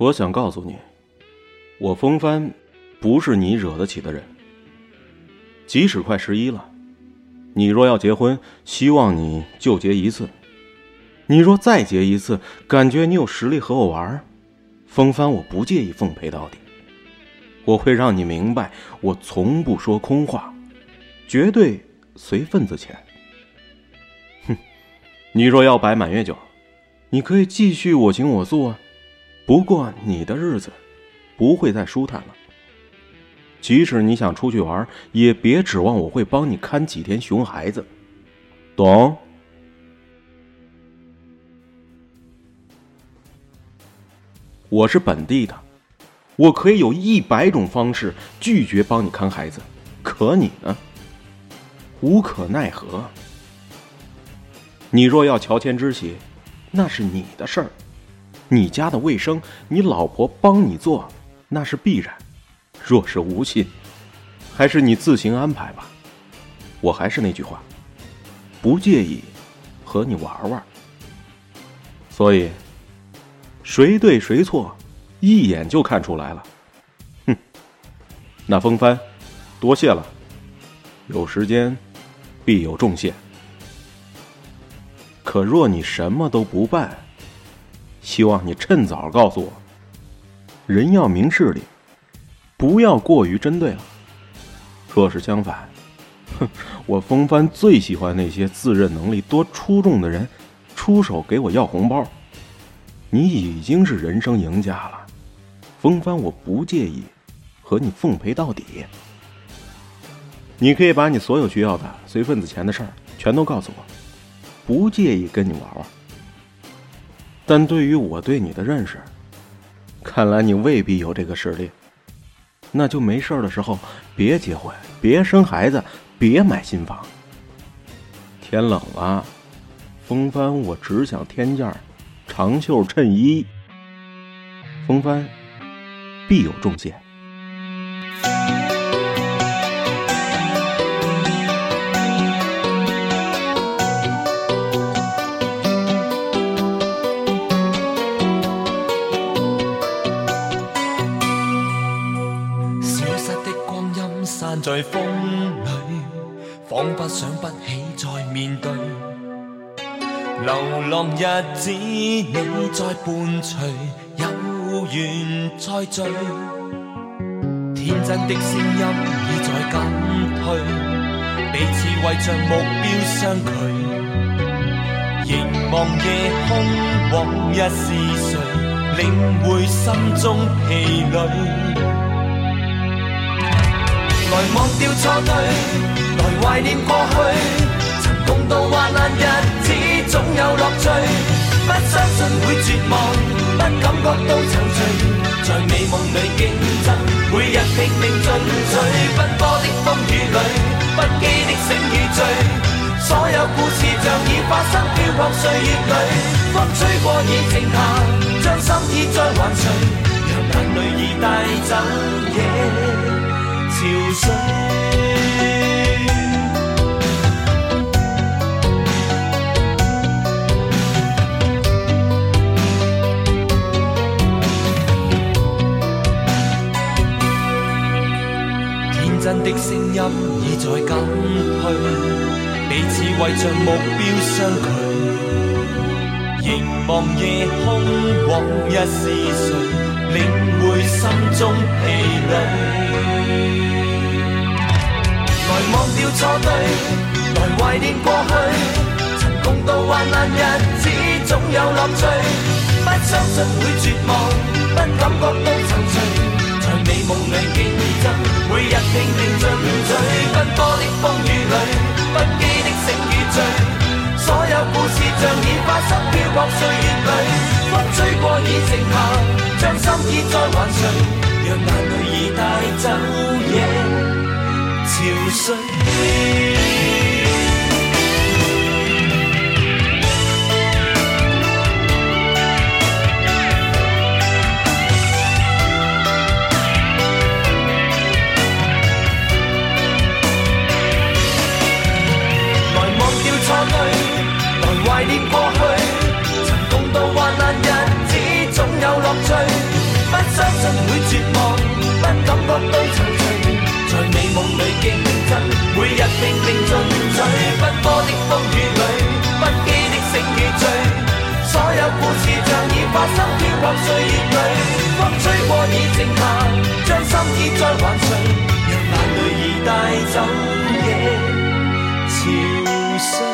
我想告诉你，我风帆不是你惹得起的人。即使快十一了，你若要结婚，希望你就结一次。你若再结一次，感觉你有实力和我玩，风帆我不介意奉陪到底。我会让你明白，我从不说空话，绝对随份子钱。哼，你若要摆满月酒，你可以继续我行我素啊。不过你的日子不会再舒坦了。即使你想出去玩，也别指望我会帮你看几天熊孩子，懂？我是本地的，我可以有一百种方式拒绝帮你看孩子，可你呢？无可奈何。你若要乔迁之喜，那是你的事儿，你家的卫生，你老婆帮你做，那是必然。若是无心，还是你自行安排吧。我还是那句话，不介意和你玩玩。所以，谁对谁错，一眼就看出来了。哼，那风帆，多谢了。有时间，必有重谢。可若你什么都不办，希望你趁早告诉我。人要明事理。不要过于针对了。若是相反，哼，我风帆最喜欢那些自认能力多出众的人，出手给我要红包。你已经是人生赢家了，风帆我不介意和你奉陪到底。你可以把你所有需要的随份子钱的事儿全都告诉我，不介意跟你玩玩。但对于我对你的认识，看来你未必有这个实力。那就没事的时候，别结婚，别生孩子，别买新房。天冷了，风帆我只想添件长袖衬衣。风帆必有重谢。在风里，仿佛想不起再面对。流浪日子，你在伴随，有缘再聚。天真的声音已在减退，彼此为着目标相距。凝望夜空，往日是谁，领会心中疲累。来忘掉错对，来怀念过去。曾共度患难日子，总有乐趣。不相信会绝望，不感觉到踌躇。在美梦里竞争，每日拼命进取。奔波的风雨里，不羁的醒与醉。所有故事像已发生，飘泊岁月里。风吹过已静下，将心意再还谁？让眼泪已带走夜。天真的声音已在减退，彼此为着目标相距。凝望夜空，往日是谁？领会心中疲累？错对，来怀念过去。曾共度患难日子，总有乐趣。不相信会绝望，不感觉到踌躇。在美梦里竞争，每日拼命进取。奔波的风雨里，不羁的醒与醉。所有故事像已发生，飘泊岁月里。风吹过已静下，将心意再还谁？让眼泪已带走夜。憔悴，真会绝望不感觉到踌躇在美梦里竞争每日拼命进取奔波的风雨里不羁的醒与醉所有故事像已发生飘泊岁月里风吹过已静下将心意再还谁让眼泪已带走夜。憔悴